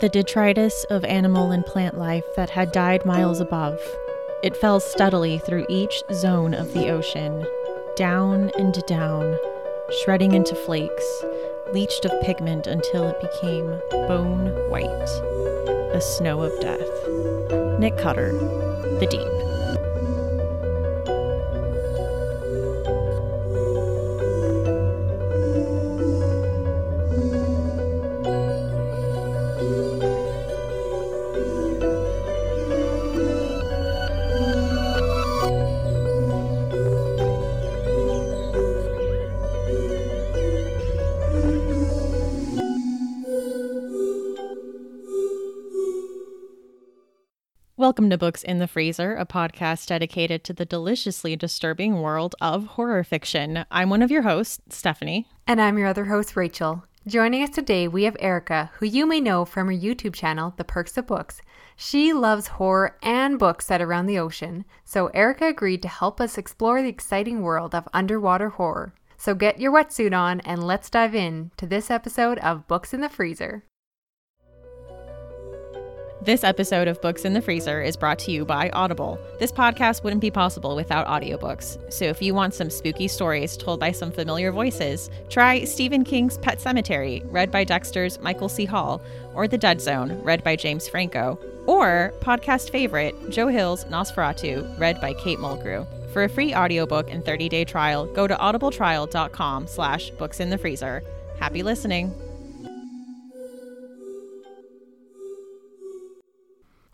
The detritus of animal and plant life that had died miles above. It fell steadily through each zone of the ocean, down and down, shredding into flakes, leached of pigment until it became bone white, a snow of death. Nick Cutter, The Deep. Welcome to Books in the Freezer, a podcast dedicated to the deliciously disturbing world of horror fiction. I'm one of your hosts, Stephanie. And I'm your other host, Rachel. Joining us today, we have Erica, who you may know from her YouTube channel, The Perks of Books. She loves horror and books set around the ocean, so Erica agreed to help us explore the exciting world of underwater horror. So get your wetsuit on and let's dive in to this episode of Books in the Freezer. This episode of Books in the Freezer is brought to you by Audible. This podcast wouldn't be possible without audiobooks. So if you want some spooky stories told by some familiar voices, try Stephen King's Pet Sematary, read by Dexter's Michael C. Hall, or The Dead Zone, read by James Franco, or podcast favorite Joe Hill's NOS4A2, read by Kate Mulgrew. For a free audiobook and 30-day trial, go to audibletrial.com slash books in the freezer. Happy listening.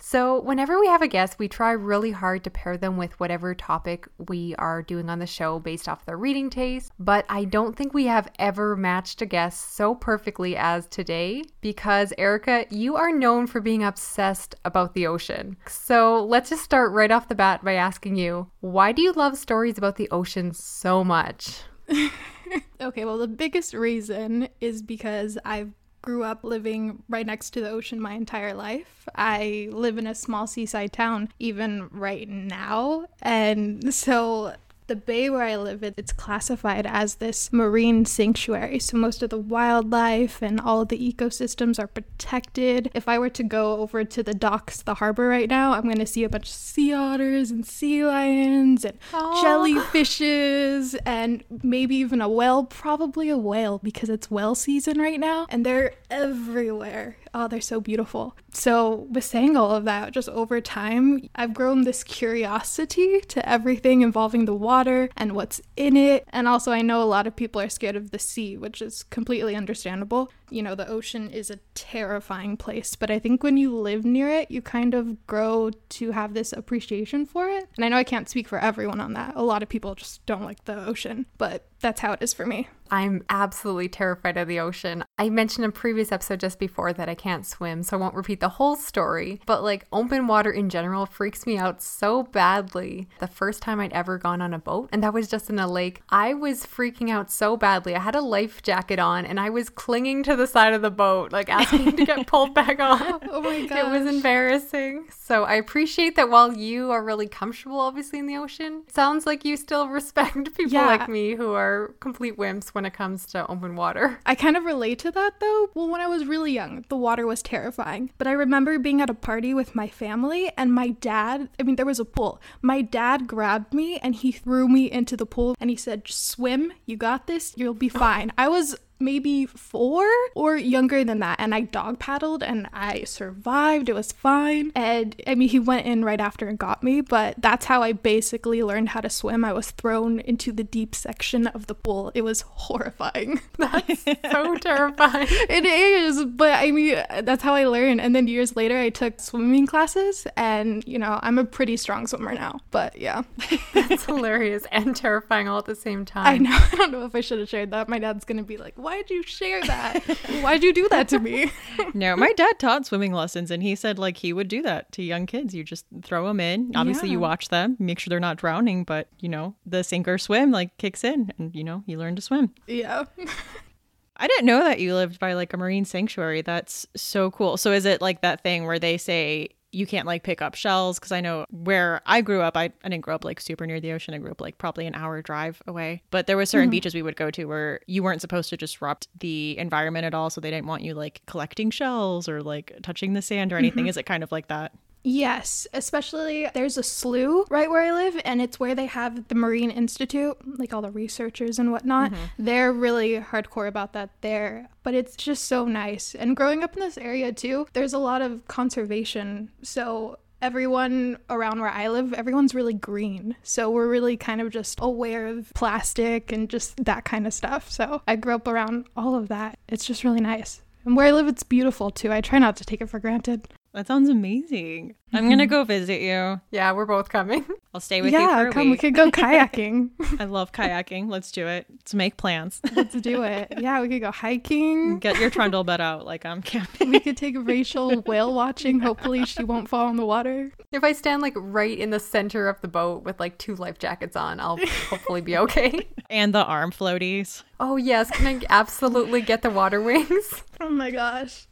So, whenever we have a guest, we try really hard to pair them with whatever topic we are doing on the show based off their reading taste. But I don't think we have ever matched a guest so perfectly as today because, Erica, you are known for being obsessed about the ocean. So, let's just start right off the bat by asking you why do you love stories about the ocean so much? okay, well, the biggest reason is because I've grew up living right next to the ocean my entire life. I live in a small seaside town even right now. And so the bay where I live, it's classified as this marine sanctuary. So most of the wildlife and all of the ecosystems are protected. If I were to go over to the docks, the harbor right now, I'm going to see a bunch of sea otters and sea lions and Aww. jellyfishes and maybe even a whale, probably a whale because it's whale season right now. And they're everywhere. Oh, they're so beautiful. So, with saying all of that, just over time, I've grown this curiosity to everything involving the water and what's in it. And also, I know a lot of people are scared of the sea, which is completely understandable you know, the ocean is a terrifying place, but I think when you live near it, you kind of grow to have this appreciation for it. And I know I can't speak for everyone on that. A lot of people just don't like the ocean, but that's how it is for me. I'm absolutely terrified of the ocean. I mentioned in a previous episode just before that I can't swim, so I won't repeat the whole story. But like open water in general freaks me out so badly. The first time I'd ever gone on a boat, and that was just in a lake, I was freaking out so badly. I had a life jacket on and I was clinging to the side of the boat, like asking to get pulled back on. oh my god. It was embarrassing. So I appreciate that while you are really comfortable, obviously, in the ocean, sounds like you still respect people yeah. like me who are complete wimps when it comes to open water. I kind of relate to that though. Well, when I was really young, the water was terrifying. But I remember being at a party with my family and my dad, I mean, there was a pool. My dad grabbed me and he threw me into the pool and he said, Swim, you got this, you'll be fine. I was maybe four or younger than that. And I dog paddled and I survived. It was fine. And I mean, he went in right after and got me, but that's how I basically learned how to swim. I was thrown into the deep section of the pool. It was horrifying. That's so terrifying. It is, but I mean, that's how I learned. And then years later, I took swimming classes and, you know, I'm a pretty strong swimmer now. But yeah. that's hilarious and terrifying all at the same time. I know. I don't know if I should have shared that. My dad's going to be like, why'd you share that? why'd you do that to me? no, my dad taught swimming lessons and he said like he would do that to young kids. You just throw them in. Obviously, yeah. you watch them, make sure they're not drowning, but you know, the sink or swim like kicks in and you know, you learn to swim. Yeah. I didn't know that you lived by like a marine sanctuary. That's so cool. So is it like that thing where they say you can't like pick up shells because I know where I grew up, I, I didn't grow up like super near the ocean. I grew up like probably an hour drive away. But there were certain mm-hmm. beaches we would go to where you weren't supposed to disrupt the environment at all. So they didn't want you like collecting shells or like touching the sand or mm-hmm. anything. Is it kind of like that? Yes, especially there's a slough right where I live, and it's where they have the Marine Institute, like all the researchers and whatnot. Mm-hmm. They're really hardcore about that there, but it's just so nice. And growing up in this area too, there's a lot of conservation. So everyone around where I live, everyone's really green. So we're really kind of just aware of plastic and just that kind of stuff. So I grew up around all of that. It's just really nice. And where I live, it's beautiful too. I try not to take it for granted. That sounds amazing. I'm going to mm-hmm. go visit you. Yeah, we're both coming. I'll stay with you yeah, a come, we could go kayaking. I love kayaking. Let's do it. Let's make plans. Let's do it. Yeah, we could go hiking. Get your trundle bed out like I'm camping. We could take Rachel whale watching. Hopefully, she won't fall in the water. If I stand like right in the center of the boat with like two life jackets on, I'll hopefully be okay. And the arm floaties. Oh, yes. Can I absolutely get the water wings? Oh my gosh.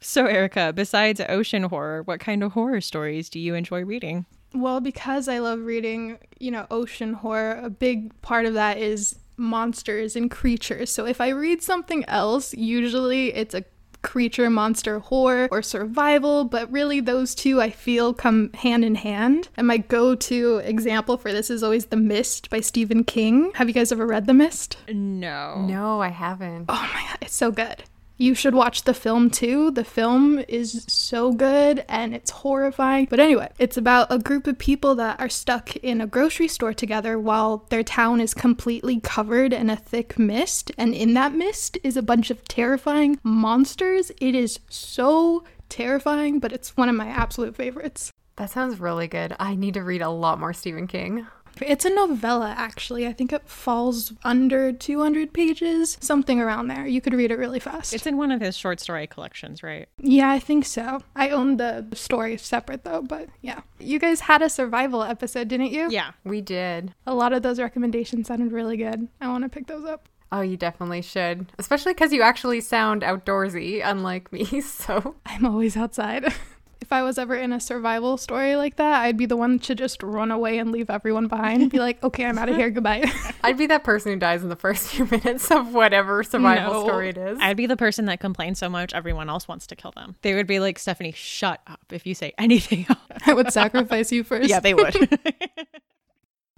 So, Erica, besides ocean horror, what kind of horror stories do you enjoy reading? Well, because I love reading, you know, ocean horror, a big part of that is monsters and creatures. So if I read something else, usually it's a creature monster horror or survival, but really those two I feel come hand in hand. And my go to example for this is always The Mist by Stephen King. Have you guys ever read The Mist? No. No, I haven't. Oh my god, it's so good. You should watch the film too. The film is so good and it's horrifying. But anyway, it's about a group of people that are stuck in a grocery store together while their town is completely covered in a thick mist. And in that mist is a bunch of terrifying monsters. It is so terrifying, but it's one of my absolute favorites. That sounds really good. I need to read a lot more Stephen King. It's a novella, actually. I think it falls under 200 pages, something around there. You could read it really fast. It's in one of his short story collections, right? Yeah, I think so. I own the story separate though, but yeah. You guys had a survival episode, didn't you? Yeah. We did. A lot of those recommendations sounded really good. I want to pick those up. Oh, you definitely should. Especially because you actually sound outdoorsy, unlike me. So, I'm always outside. if I was ever in a survival story like that, I'd be the one to just run away and leave everyone behind. And be like, okay, I'm out of here. Goodbye. I'd be that person who dies in the first few minutes of whatever survival No. story it is. I'd be the person that complains so much everyone else wants to kill them. They would be like, Stephanie, shut up if you say anything else. I would sacrifice you first. yeah, they would.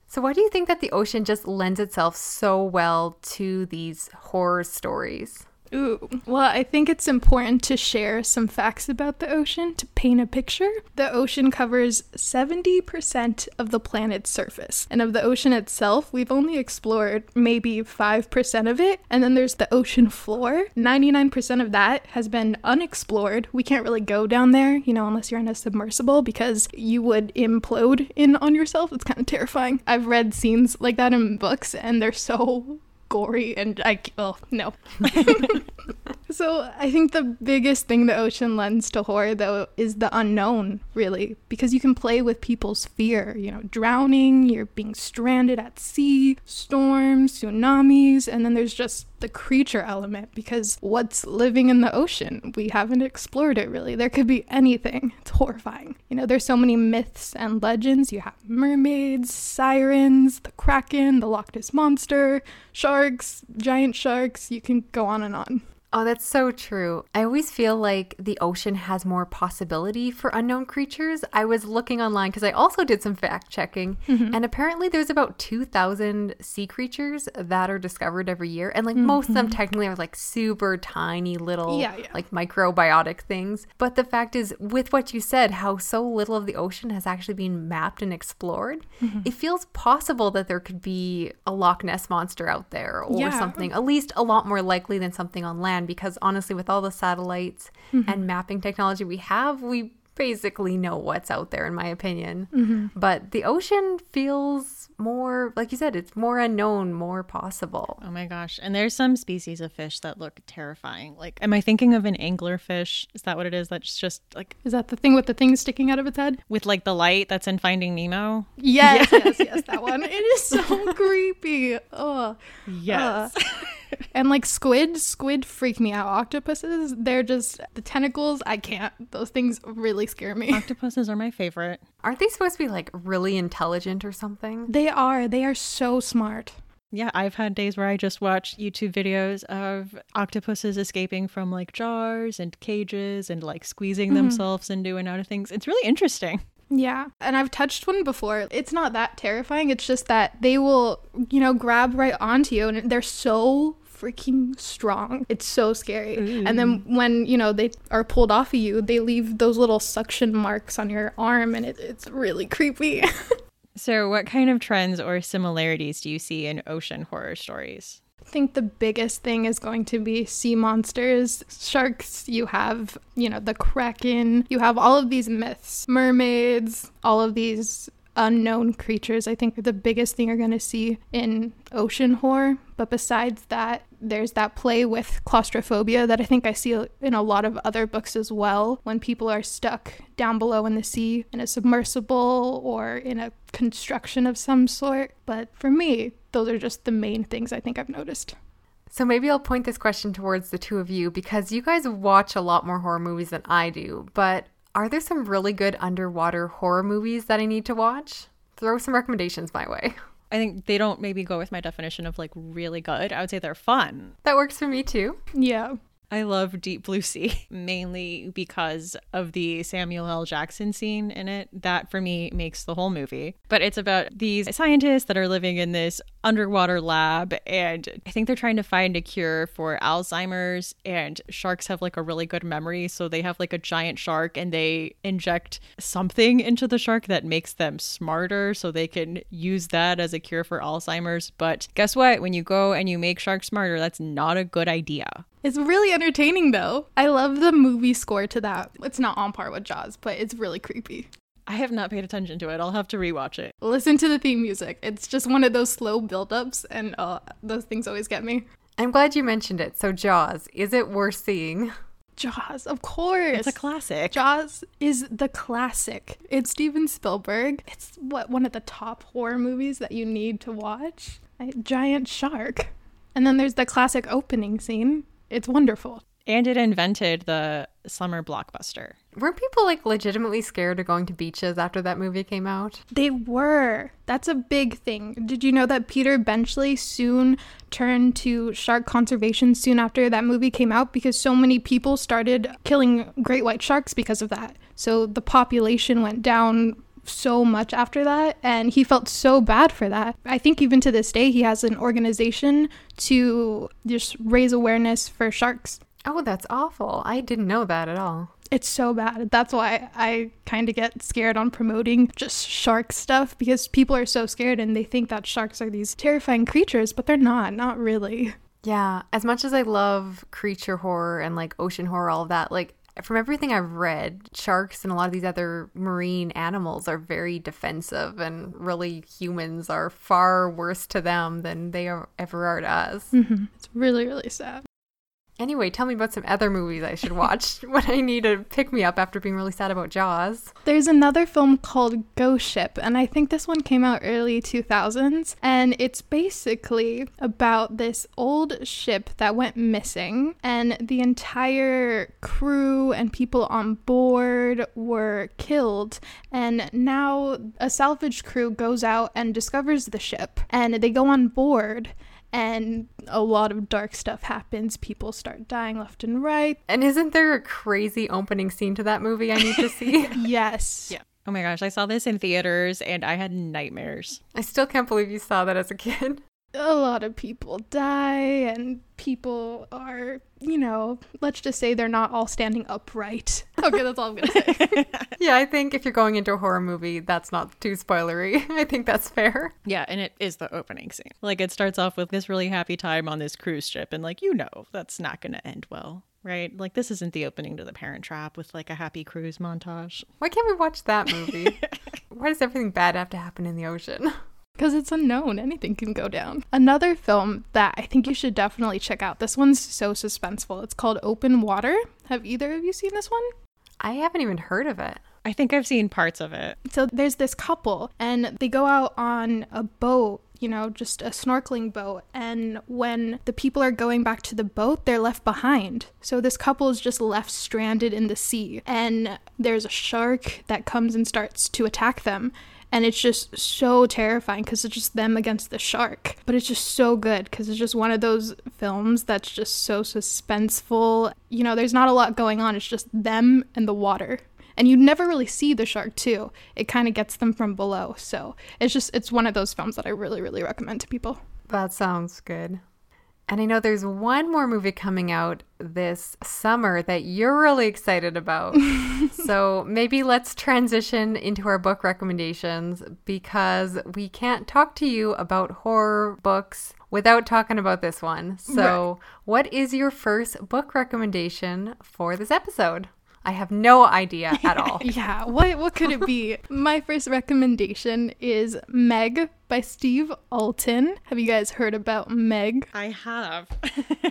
So, why do you think that the ocean just lends itself so well to these horror stories? Ooh. Well, I think it's important to share some facts about the ocean to paint a picture. The ocean covers 70% of the planet's surface. And of the ocean itself, we've only explored maybe 5% of it. And then there's the ocean floor. 99% of that has been unexplored. We can't really go down there, you know, unless you're in a submersible because you would implode in on yourself. It's kind of terrifying. I've read scenes like that in books and they're so gory and I oh no. so I think the biggest thing the ocean lends to horror though is the unknown, really, because you can play with people's fear, you know, drowning, you're being stranded at sea, storms, tsunamis, and then there's just the creature element because what's living in the ocean? We haven't explored it really. There could be anything. It's horrifying. You know, there's so many myths and legends. You have mermaids, sirens, the kraken, the Loch Ness monster, sharks, giant sharks. You can go on and on. Oh, that's so true. I always feel like the ocean has more possibility for unknown creatures. I was looking online because I also did some fact checking, mm-hmm. and apparently there's about 2,000 sea creatures that are discovered every year. And like most of them mm-hmm. technically are like super tiny little, Yeah, yeah. like microbiotic things. But the fact is, with what you said, how so little of the ocean has actually been mapped and explored, mm-hmm. it feels possible that there could be a Loch Ness monster out there or Yeah. something, at least a lot more likely than something on land because honestly with all the satellites mm-hmm. and mapping technology we have we basically know what's out there in my opinion mm-hmm. but the ocean feels more like you said it's more unknown more possible oh my gosh. And there's some species of fish that look terrifying. Like, am I thinking of an anglerfish? Is that what it is? That's just like Is that the thing with the thing sticking out of its head? with like the light that's in Finding Nemo? Yes, yes, yes, that one. It is so creepy. Oh, Yes. and like squid, squid freak me out. Octopuses, they're just the tentacles. I can't. Those things really scare me. Octopuses are my favorite. Aren't they supposed to be like really intelligent or something? They are. They are so smart. Yeah, I've had days where I just watch YouTube videos of octopuses escaping from like jars and cages and like squeezing Mm-hmm. themselves into and out of things. It's really interesting. Yeah, and I've touched one before. It's not that terrifying. It's just that they will, you know, grab right onto you and they're so freaking strong. It's so scary. Mm. And then when, you know, they are pulled off of you, they leave those little suction marks on your arm and it, it's really creepy. So, what kind of trends or similarities do you see in ocean horror stories? I think the biggest thing is going to be sea monsters, sharks. You have, you know, the kraken. You have all of these myths, mermaids, all of these unknown creatures. I think the biggest thing you're going to see in ocean horror. But besides that, there's that play with claustrophobia that I think I see in a lot of other books as well. When people are stuck down below in the sea in a submersible or in a construction of some sort. But for me, those are just the main things I think I've noticed. So maybe I'll point this question towards the two of you because you guys watch a lot more horror movies than I do. But are there some really good underwater horror movies that I need to watch? Throw some recommendations my way. I think they don't maybe go with my definition of like really good. I would say they're fun. That works for me too. Yeah. I love Deep Blue Sea mainly because of the Samuel L. Jackson scene in it. That for me makes the whole movie. But it's about these scientists that are living in this underwater lab and I think they're trying to find a cure for Alzheimer's and sharks have like a really good memory so they have like a giant shark and they inject something into the shark that makes them smarter so they can use that as a cure for Alzheimer's. But guess what? When you go and you make sharks smarter, that's not a good idea. It's really entertaining though. I love the movie score to that. It's not on par with Jaws, but it's really creepy. I have not paid attention to it. I'll have to rewatch it. Listen to the theme music. It's just one of those slow build-ups and uh, those things always get me. I'm glad you mentioned it. So, Jaws, is it worth seeing? Jaws, of course. It's a classic. Jaws is the classic. It's Steven Spielberg. It's what one of the top horror movies that you need to watch. A giant shark. And then there's the classic opening scene. It's wonderful. And it invented the summer blockbuster. Weren't people like legitimately scared of going to beaches after that movie came out? They were. That's a big thing. Did you know that Peter Benchley soon turned to shark conservation soon after that movie came out because so many people started killing great white sharks because of that. So the population went down so much after that and he felt so bad for that. I think even to this day he has an organization to just raise awareness for sharks. Oh, that's awful. I didn't know that at all. It's so bad. That's why I kind of get scared on promoting just shark stuff because people are so scared and they think that sharks are these terrifying creatures, but they're not, not really. Yeah, as much as I love creature horror and like ocean horror, all of that, like from everything I've read, sharks and a lot of these other marine animals are very defensive, and really humans are far worse to them than they are, ever are to us. Mm-hmm. It's really, really sad. Anyway, tell me about some other movies I should watch when I need to pick me up after being really sad about Jaws. There's another film called Ghost Ship, and I think this one came out early 2000s, and it's basically about this old ship that went missing, and the entire crew and people on board were killed, and now a salvage crew goes out and discovers the ship, and they go on board. And a lot of dark stuff happens. People start dying left and right. And isn't there a crazy opening scene to that movie I need to see? Yes. Yeah. Oh my gosh, I saw this in theaters and I had nightmares. I still can't believe you saw that as a kid. A lot of people die and people are you know let's just say they're not all standing upright okay that's all i'm gonna say Yeah, I think if you're going into a horror movie, that's not too spoilery. I think that's fair. Yeah, and it is the opening scene. Like it starts off with this really happy time on this cruise ship, and like you know that's not going to end well, right? Like this isn't the opening to The Parent Trap with like a happy cruise montage. Why can't we watch that movie? Why does everything bad have to happen in the ocean? Because it's unknown anything can go down another film that i think you should definitely check out this one's so suspenseful it's called open water have either of you seen this one I haven't even heard of it. I think I've seen parts of it. So there's this couple, and they go out on a boat you know, just a snorkeling boat. And when the people are going back to the boat, they're left behind. So this couple is just left stranded in the sea. And there's a shark that comes and starts to attack them and it's just so terrifying because it's just them against the shark. But it's just so good because it's just one of those films that's just so suspenseful. You know there's not a lot going on. It's just them and the water. And you never really see the shark too. It kind of gets them from below. So it's just it's one of those films that i really really recommend to people. That sounds good. And I know there's one more movie coming out this summer that you're really excited about. so maybe let's transition into our book recommendations because we can't talk to you about horror books without talking about this one. So, what is your first book recommendation for this episode? I have no idea at all. yeah what what could it be my first recommendation is meg by steve alten have you guys heard about meg I have.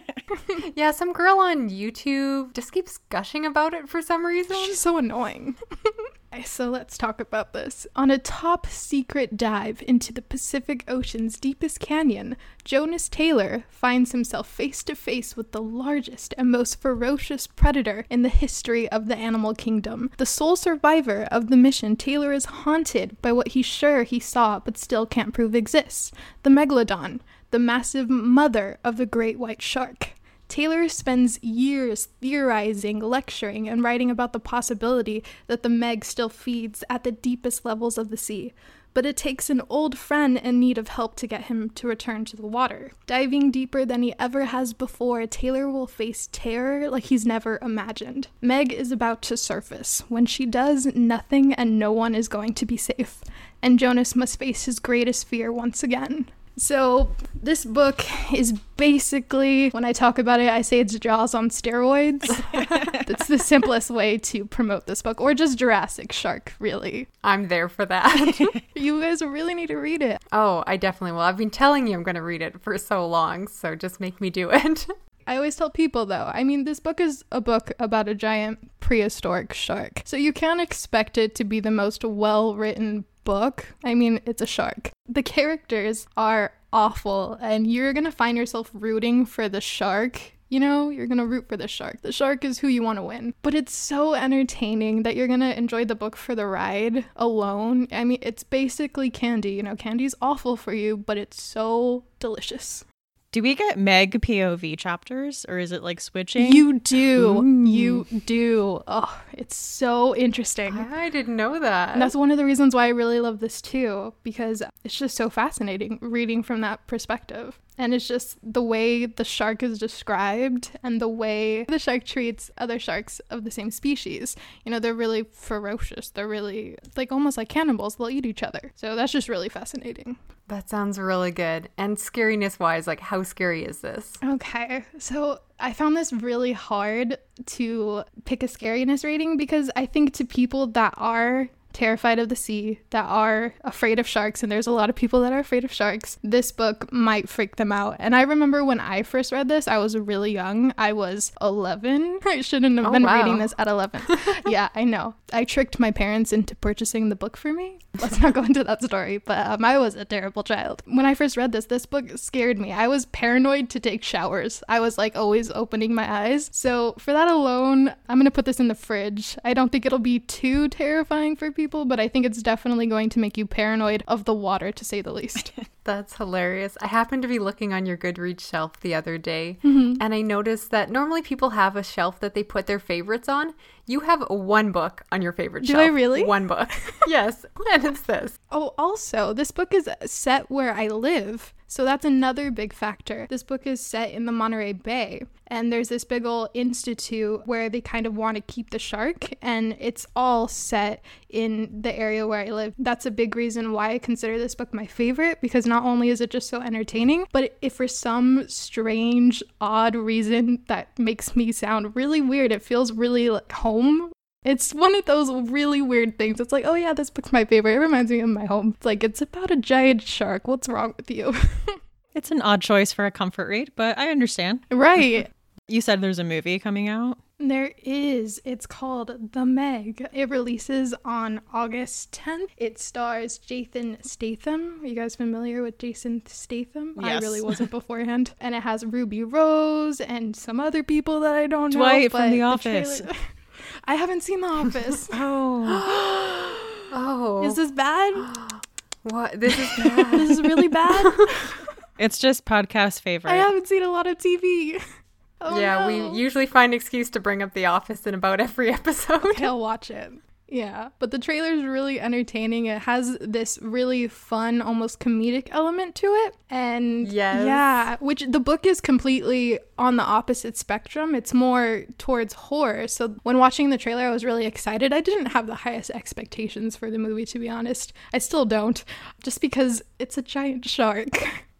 yeah, some girl on YouTube just keeps gushing about it for some reason. She's so annoying. so let's talk about this. On a top secret dive into the Pacific Ocean's deepest canyon, Jonas Taylor finds himself face to face with the largest and most ferocious predator in the history of the animal kingdom. The sole survivor of the mission, Taylor is haunted by what he's sure he saw but still can't prove exists the megalodon, the massive mother of the great white shark. Taylor spends years theorizing, lecturing, and writing about the possibility that the Meg still feeds at the deepest levels of the sea. But it takes an old friend in need of help to get him to return to the water. Diving deeper than he ever has before, Taylor will face terror like he's never imagined. Meg is about to surface. When she does, nothing and no one is going to be safe. And Jonas must face his greatest fear once again. So, this book is basically, when I talk about it, I say it's Jaws on steroids. That's the simplest way to promote this book, or just Jurassic Shark, really. I'm there for that. You guys really need to read it. oh, I definitely will. I've been telling you I'm going to read it for so long, so just make me do it. I always tell people though, I mean, this book is a book about a giant prehistoric shark. So you can't expect it to be the most well written book. I mean, it's a shark. The characters are awful, and you're gonna find yourself rooting for the shark. You know, you're gonna root for the shark. The shark is who you wanna win. But it's so entertaining that you're gonna enjoy the book for the ride alone. I mean, it's basically candy. You know, candy's awful for you, but it's so delicious. Do we get Meg POV chapters or is it like switching? You do. You do. Oh, it's so interesting. I didn't know that. And that's one of the reasons why I really love this too, because it's just so fascinating reading from that perspective. And it's just the way the shark is described and the way the shark treats other sharks of the same species. You know, they're really ferocious. They're really like almost like cannibals. They'll eat each other. So that's just really fascinating. That sounds really good. And scariness wise, like how scary is this? Okay, so I found this really hard to pick a scariness rating because I think to people that are terrified of the sea, that are afraid of sharks, and there's a lot of people that are afraid of sharks, this book might freak them out. And I remember when I first read this, I was really young. I was 11. I shouldn't have Oh, been wow. reading this at 11. yeah, I know. I tricked my parents into purchasing the book for me. Let's not go into that story, but um, I was a terrible child. When I first read this, this book scared me. I was paranoid to take showers. I was like always opening my eyes. So, for that alone, I'm going to put this in the fridge. I don't think it'll be too terrifying for people, but I think it's definitely going to make you paranoid of the water, to say the least. That's hilarious. I happened to be looking on your Goodreads shelf the other day, Mm-hmm. and I noticed that normally people have a shelf that they put their favorites on. You have one book on your favorite Do shelf. I really? One book. yes. And it's this. Oh, also, this book is set where I live. So that's another big factor. This book is set in the Monterey Bay, and there's this big old institute where they kind of want to keep the shark, and it's all set in the area where I live. That's a big reason why I consider this book my favorite because not only is it just so entertaining, but if for some strange, odd reason that makes me sound really weird, it feels really like home it's one of those really weird things. It's like, oh yeah, this book's my favorite. It reminds me of my home. It's like it's about a giant shark. What's wrong with you? It's an odd choice for a comfort read, but I understand. right. You said there's a movie coming out. There is. It's called The Meg. It releases on August 10th. It stars Jason Statham. Are you guys familiar with Jason Statham? Yes. I really wasn't beforehand. And it has Ruby Rose and some other people that I don't know. Dwight from The Office. trailer- I haven't seen The Office. Oh. Oh, Is this bad? what? This is bad. This is really bad. it's just podcast favorite. I haven't seen a lot of TV. Oh, yeah, no. we usually find excuse to bring up The Office in about every episode. Okay, I'll watch it. Yeah, but the trailer is really entertaining. It has this really fun, almost comedic element to it. And Yes. yeah, which the book is completely on the opposite spectrum. It's more towards horror. So when watching the trailer, I was really excited. I didn't have the highest expectations for the movie, to be honest. I still don't, just because it's a giant shark.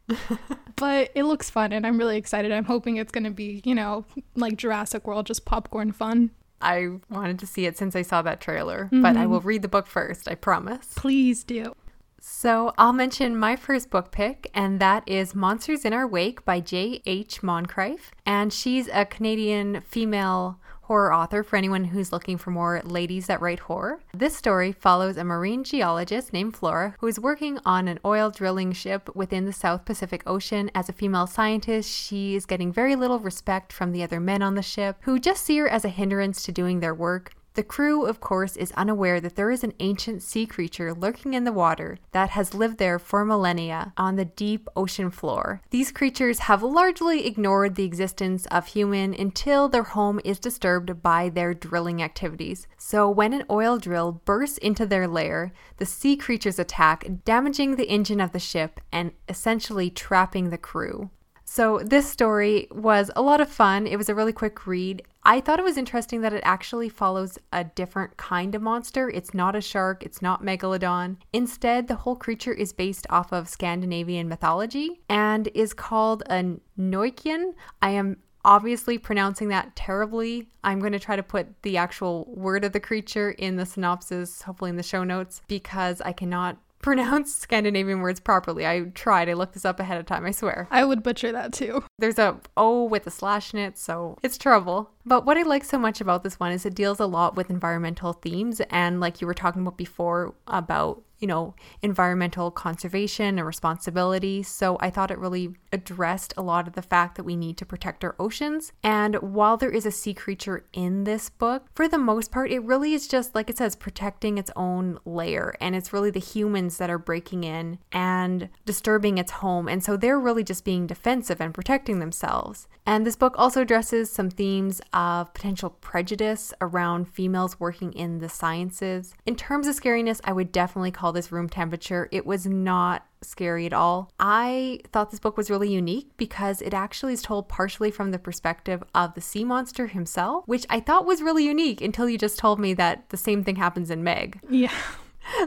but it looks fun and I'm really excited. I'm hoping it's going to be, you know, like Jurassic World, just popcorn fun. I wanted to see it since I saw that trailer, but I Mm-hmm. will read the book first, I promise. Please do. So I'll mention my first book pick, and that is Monsters in Our Wake by J.H. Moncrief. And she's a Canadian female horror author for anyone who's looking for more ladies that write horror. This story follows a marine geologist named Flora who is working on an oil drilling ship within the South Pacific Ocean. As a female scientist, she is getting very little respect from the other men on the ship who just see her as a hindrance to doing their work. The crew, of course, is unaware that there is an ancient sea creature lurking in the water that has lived there for millennia on the deep ocean floor. These creatures have largely ignored the existence of human until their home is disturbed by their drilling activities. So, when an oil drill bursts into their lair, the sea creatures attack, damaging the engine of the ship and essentially trapping the crew. So, this story was a lot of fun. It was a really quick read. I thought it was interesting that it actually follows a different kind of monster. It's not a shark, it's not megalodon. Instead, the whole creature is based off of Scandinavian mythology and is called a Noikien. I am obviously pronouncing that terribly. I'm going to try to put the actual word of the creature in the synopsis, hopefully in the show notes, because I cannot pronounce Scandinavian words properly. I tried. I looked this up ahead of time, I swear. I would butcher that too. There's a O with a slash in it, so it's trouble. But what I like so much about this one is it deals a lot with environmental themes and like you were talking about before about, you know, environmental conservation and responsibility. So I thought it really addressed a lot of the fact that we need to protect our oceans. And while there is a sea creature in this book, for the most part, it really is just like it says protecting its own layer and it's really the humans that are breaking in and disturbing its home. And so they're really just being defensive and protecting themselves. And this book also addresses some themes of potential prejudice around females working in the sciences. In terms of scariness, I would definitely call this room temperature. It was not scary at all. I thought this book was really unique because it actually is told partially from the perspective of the sea monster himself, which I thought was really unique until you just told me that the same thing happens in Meg. Yeah.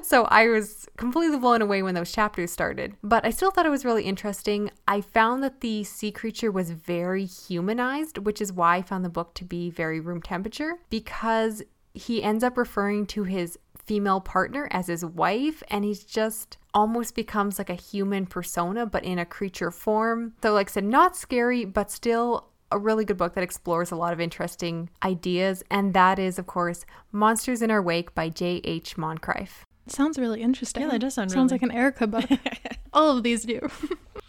So I was completely blown away when those chapters started. But I still thought it was really interesting. I found that the sea creature was very humanized, which is why I found the book to be very room temperature because he ends up referring to his female partner as his wife and he's just almost becomes like a human persona but in a creature form. So like I said not scary but still a really good book that explores a lot of interesting ideas and that is of course Monsters in Our Wake by J.H. Moncrief. Sounds really interesting. Yeah, that does sound Sounds really- like an Erica book. All of these do.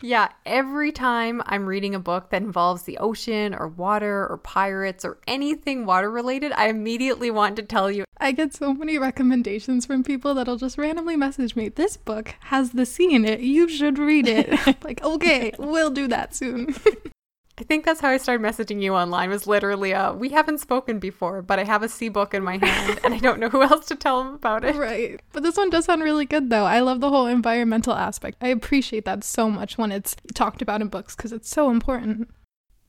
Yeah, every time I'm reading a book that involves the ocean or water or pirates or anything water related, I immediately want to tell you. I get so many recommendations from people that'll just randomly message me. This book has the sea in it. You should read it. like, okay, we'll do that soon. I think that's how I started messaging you online was literally uh we haven't spoken before, but I have a sea book in my hand and I don't know who else to tell them about it. right. But this one does sound really good, though. I love the whole environmental aspect. I appreciate that so much when it's talked about in books because it's so important.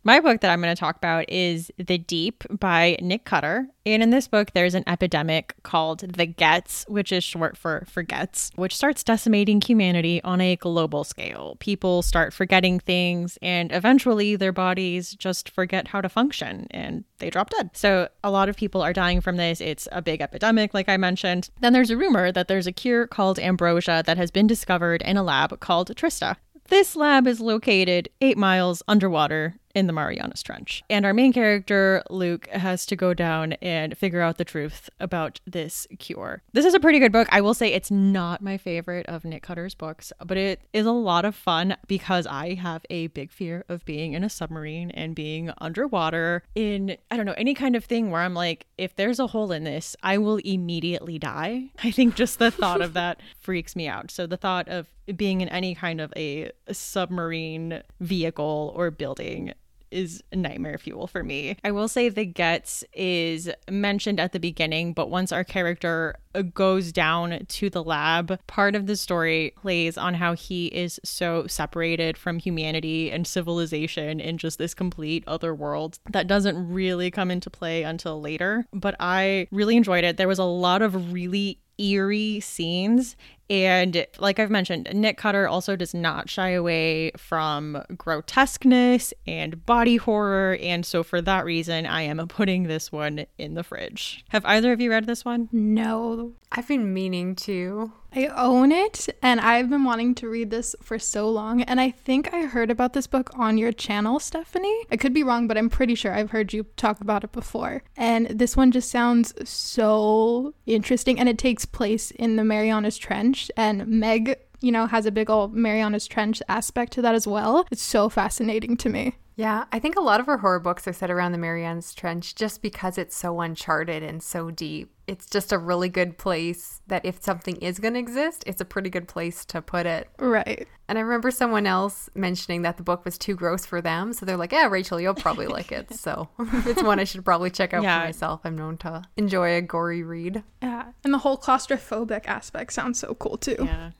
My book that I'm going to talk about is The Deep by Nick Cutter. And in this book, there's an epidemic called the Gets, which is short for forgets, which starts decimating humanity on a global scale. People start forgetting things, and eventually their bodies just forget how to function and they drop dead. So a lot of people are dying from this. It's a big epidemic, like I mentioned. Then there's a rumor that there's a cure called ambrosia that has been discovered in a lab called Trieste. This lab is located eight miles underwater in the Marianas Trench. And our main character, Luke, has to go down and figure out the truth about this cure. This is a pretty good book. I will say it's not my favorite of Nick Cutter's books, but it is a lot of fun because I have a big fear of being in a submarine and being underwater in, I don't know, any kind of thing where I'm like, if there's a hole in this, I will immediately die. I think just the thought of that freaks me out. So the thought of being in any kind of a submarine vehicle or building is nightmare fuel for me. I will say the Gets is mentioned at the beginning, but once our character goes down to the lab, part of the story plays on how he is so separated from humanity and civilization in just this complete other world that doesn't really come into play until later. But I really enjoyed it. There was a lot of really eerie scenes. And like I've mentioned, Nick Cutter also does not shy away from grotesqueness and body horror. And so for that reason, I am putting this one in the fridge. Have either of you read this one? No. I've been meaning to. I own it and I've been wanting to read this for so long. And I think I heard about this book on your channel, Stephanie. I could be wrong, but I'm pretty sure I've heard you talk about it before. And this one just sounds so interesting. And it takes place in the Marianas Trench. And Meg, you know, has a big old Marianas Trench aspect to that as well. It's so fascinating to me. Yeah, I think a lot of her horror books are set around the Marianas Trench just because it's so uncharted and so deep. It's just a really good place that if something is going to exist, it's a pretty good place to put it. Right. And I remember someone else mentioning that the book was too gross for them. So they're like, yeah, Rachel, you'll probably like it. So it's one I should probably check out Yeah. for myself. I'm known to enjoy a gory read. Yeah. And the whole claustrophobic aspect sounds so cool too. Yeah.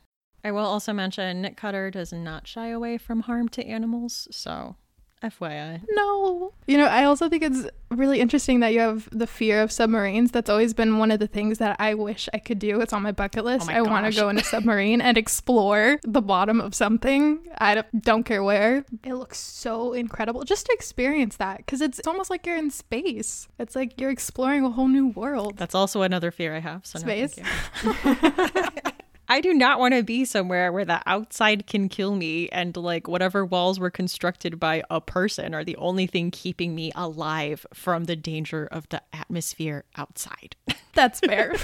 I will also mention Nick Cutter does not shy away from harm to animals. So FYI. No. You know, I also think it's really interesting that you have the fear of submarines. That's always been one of the things that I wish I could do. It's on my bucket list. Oh my I want to go in a submarine and explore the bottom of something. I don't- don't care where. It looks so incredible just to experience that because it's, it's almost like you're in space. It's like you're exploring a whole new world. That's also another fear I have. So Space. you. I do not want to be somewhere where the outside can kill me and like whatever walls were constructed by a person are the only thing keeping me alive from the danger of the atmosphere outside. That's fair.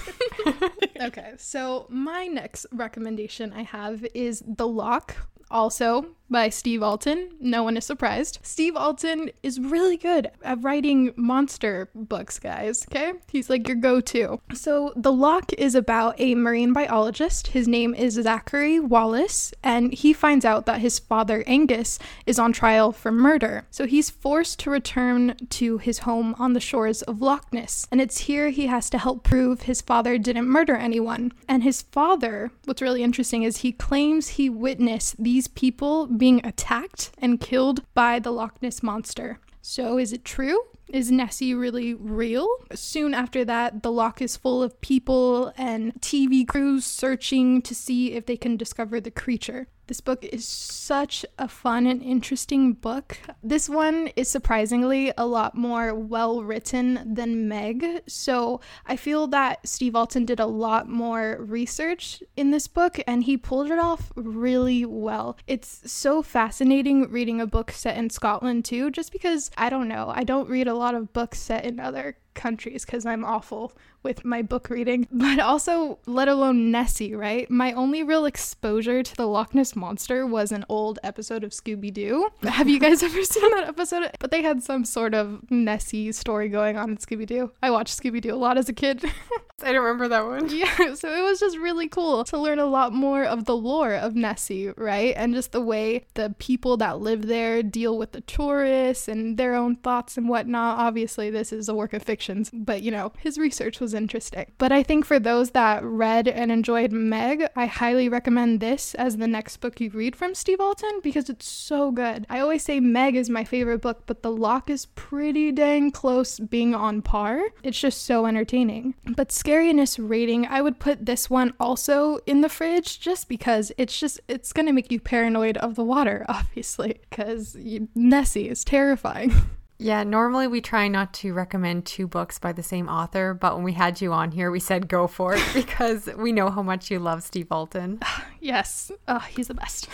okay, so my next recommendation I have is The Loch, also by Steve Alten. No one is surprised. Steve Alten is really good at writing monster books, guys, okay? He's like your go to. So, The Loch is about a marine biologist. His name is Zachary Wallace, and he finds out that his father, Angus, is on trial for murder. So, he's forced to return to his home on the shores of Loch Ness, and it's here he has to help prove his father didn't murder anyone. And his father, what's really interesting is he claims he witnessed these people being attacked and killed by the Loch Ness monster. So is it true? Is Nessie really real? Soon after that, the loch is full of people and TV crews searching to see if they can discover the creature. This book is such a fun and interesting book. This one is surprisingly a lot more well written than Meg. So I feel that Steve Alten did a lot more research in this book and he pulled it off really well. It's so fascinating reading a book set in Scotland too, just because I don't know, I don't read a lot of books set in other countries because I'm awful with my book reading, but also let alone Nessie, right? My only real exposure to the Loch Ness monster was an old episode of Scooby Doo. Have you guys ever seen that episode? But they had some sort of Nessie story going on in Scooby Doo. I watched Scooby Doo a lot as a kid. I don't remember that one. Yeah, so it was just really cool to learn a lot more of the lore of Nessie, right? And just the way the people that live there deal with the tourists and their own thoughts and whatnot. Obviously, this is a work of fiction, but you know, his research was interesting. But I think for those that read and enjoyed Meg, I highly recommend this as the next book you read from Steve Alten because it's so good. I always say Meg is my favorite book, but The Loch is pretty dang close being on par. It's just so entertaining. But scariness rating, I would put this one also in the fridge just because it's just it's gonna make you paranoid of the water, obviously, because Nessie is terrifying. Yeah, normally we try not to recommend two books by the same author, but when we had you on here, we said go for it because we know how much you love Steve Alten. yes, uh, he's the best.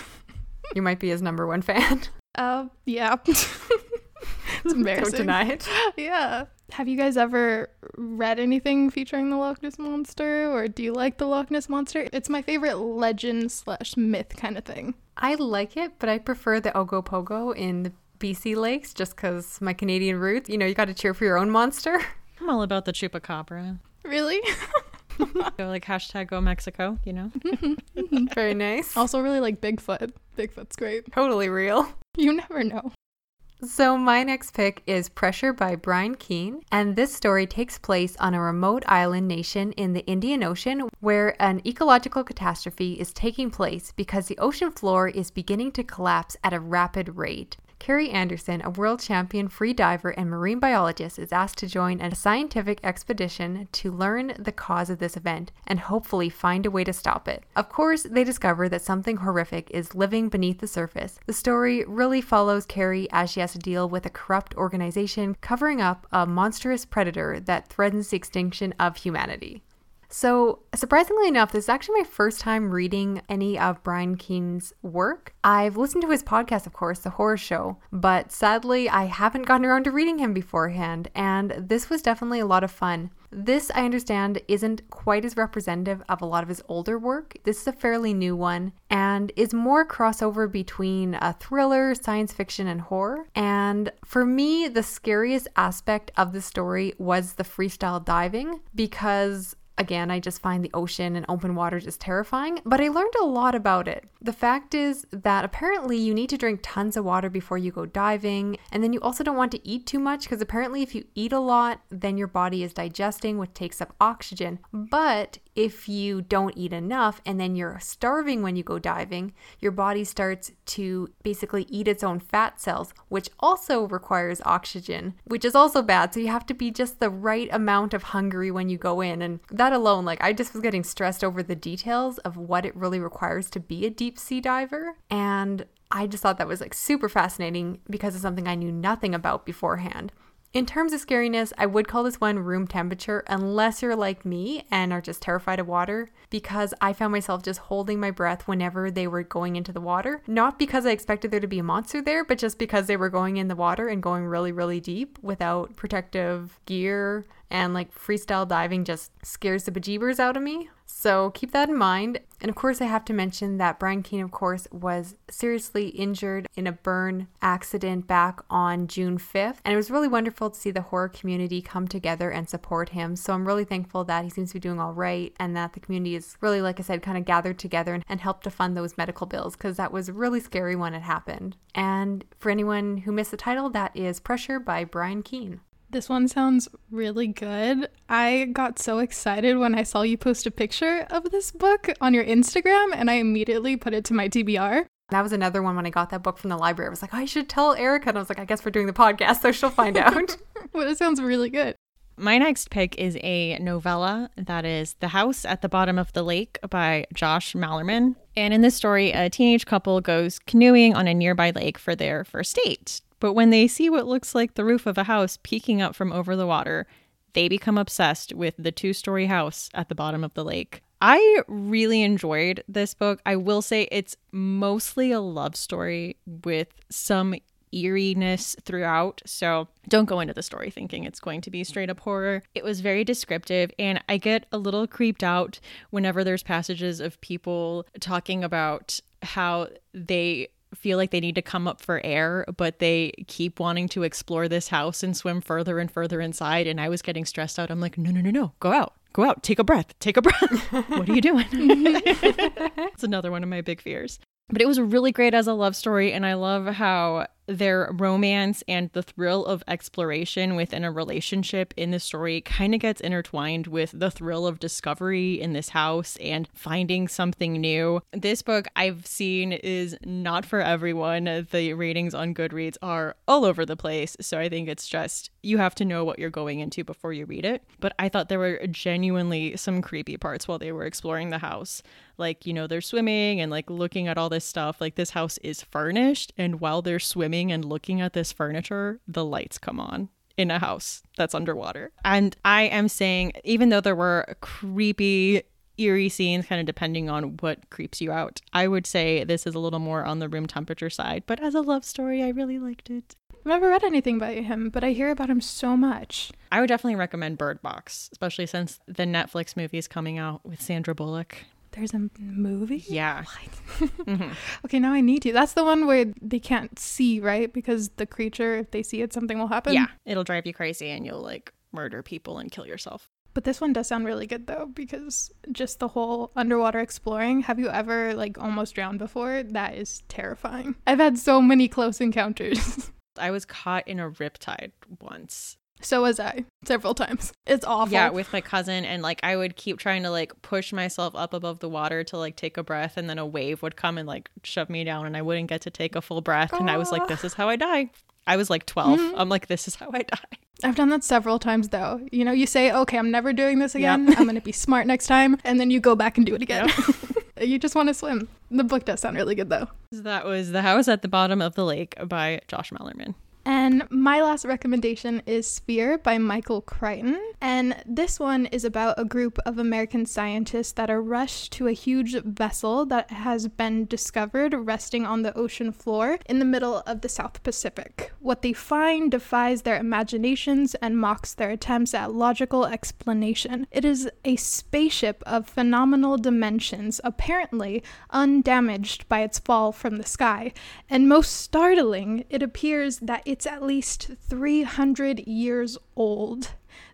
You might be his number one fan. Uh, yeah. It's embarrassing. Don't deny it. Yeah. Have you guys ever read anything featuring the Loch Ness Monster, or do you like the Loch Ness Monster? It's my favorite legend slash myth kind of thing. I like it, but I prefer the Ogopogo in the BC lakes just because my Canadian roots. You know, you got to cheer for your own monster. I'm all about the chupacabra. Really? Go like hashtag go Mexico, you know? Mm-hmm, mm-hmm. Very nice. also, really like Bigfoot. Bigfoot's great. Totally real. You never know. So, my next pick is Pressure by Brian Keene, and this story takes place on a remote island nation in the Indian Ocean where an ecological catastrophe is taking place because the ocean floor is beginning to collapse at a rapid rate. Carrie Anderson, a world champion free diver and marine biologist, is asked to join a scientific expedition to learn the cause of this event and hopefully find a way to stop it. Of course, they discover that something horrific is living beneath the surface. The story really follows Carrie as she has to deal with a corrupt organization covering up a monstrous predator that threatens the extinction of humanity. So, surprisingly enough, this is actually my first time reading any of Brian Keene's work. I've listened to his podcast, of course, The Horror Show, but sadly, I haven't gotten around to reading him beforehand, and this was definitely a lot of fun. This, I understand, isn't quite as representative of a lot of his older work. This is a fairly new one and is more crossover between a thriller, science fiction, and horror. And for me, the scariest aspect of the story was the freestyle diving because Again, I just find the ocean and open water just terrifying, but I learned a lot about it. The fact is that apparently you need to drink tons of water before you go diving, and then you also don't want to eat too much because apparently if you eat a lot, then your body is digesting, which takes up oxygen. But if you don't eat enough and then you're starving when you go diving, your body starts to basically eat its own fat cells, which also requires oxygen, which is also bad. So you have to be just the right amount of hungry when you go in. And that alone, like I just was getting stressed over the details of what it really requires to be a deep sea diver. And I just thought that was like super fascinating because of something I knew nothing about beforehand. In terms of scariness, I would call this one room temperature unless you're like me and are just terrified of water because I found myself just holding my breath whenever they were going into the water. Not because I expected there to be a monster there, but just because they were going in the water and going really, really deep without protective gear and like freestyle diving just scares the bejeebers out of me. So keep that in mind. And of course, I have to mention that Brian Keene, of course, was seriously injured in a burn accident back on June 5th. And it was really wonderful to see the horror community come together and support him. So I'm really thankful that he seems to be doing all right and that the community is really, like I said, kind of gathered together and, and helped to fund those medical bills because that was really scary when it happened. And for anyone who missed the title, that is Pressure by Brian Keene. This one sounds really good. I got so excited when I saw you post a picture of this book on your Instagram and I immediately put it to my TBR. That was another one when I got that book from the library. I was like, oh, I should tell Erica. And I was like, I guess we're doing the podcast, so she'll find out. well, it sounds really good. My next pick is a novella that is The House at the Bottom of the Lake by Josh Malerman. And in this story, a teenage couple goes canoeing on a nearby lake for their first date. But when they see what looks like the roof of a house peeking up from over the water, they become obsessed with the two story house at the bottom of the lake. I really enjoyed this book. I will say it's mostly a love story with some eeriness throughout. So don't go into the story thinking it's going to be straight up horror. It was very descriptive, and I get a little creeped out whenever there's passages of people talking about how they feel like they need to come up for air, but they keep wanting to explore this house and swim further and further inside. And I was getting stressed out. I'm like, no, no, no, no, go out, go out, take a breath, take a breath. what are you doing? it's another one of my big fears. But it was really great as a love story. And I love how their romance and the thrill of exploration within a relationship in the story kind of gets intertwined with the thrill of discovery in this house and finding something new. This book I've seen is not for everyone. The ratings on Goodreads are all over the place. So I think it's just you have to know what you're going into before you read it. But I thought there were genuinely some creepy parts while they were exploring the house. Like, you know, they're swimming and like looking at all this stuff. Like, this house is furnished. And while they're swimming, and looking at this furniture, the lights come on in a house that's underwater. And I am saying, even though there were creepy, eerie scenes, kind of depending on what creeps you out, I would say this is a little more on the room temperature side. But as a love story, I really liked it. I've never read anything by him, but I hear about him so much. I would definitely recommend Bird Box, especially since the Netflix movie is coming out with Sandra Bullock. There's a movie? Yeah. mm-hmm. Okay, now I need to. That's the one where they can't see, right? Because the creature, if they see it, something will happen. Yeah. It'll drive you crazy and you'll like murder people and kill yourself. But this one does sound really good though, because just the whole underwater exploring. Have you ever like almost drowned before? That is terrifying. I've had so many close encounters. I was caught in a riptide once. So was I several times. It's awful. Yeah, with my cousin and like I would keep trying to like push myself up above the water to like take a breath and then a wave would come and like shove me down and I wouldn't get to take a full breath and I was like this is how I die. I was like 12. Mm-hmm. I'm like this is how I die. I've done that several times though. You know, you say, okay, I'm never doing this again. Yep. I'm going to be smart next time. And then you go back and do it again. Yep. you just want to swim. The book does sound really good though. That was The House at the Bottom of the Lake by Josh Malerman. And my last recommendation is Sphere by Michael Crichton. And this one is about a group of American scientists that are rushed to a huge vessel that has been discovered resting on the ocean floor in the middle of the South Pacific. What they find defies their imaginations and mocks their attempts at logical explanation. It is a spaceship of phenomenal dimensions, apparently undamaged by its fall from the sky. And most startling, it appears that it it's at least 300 years old.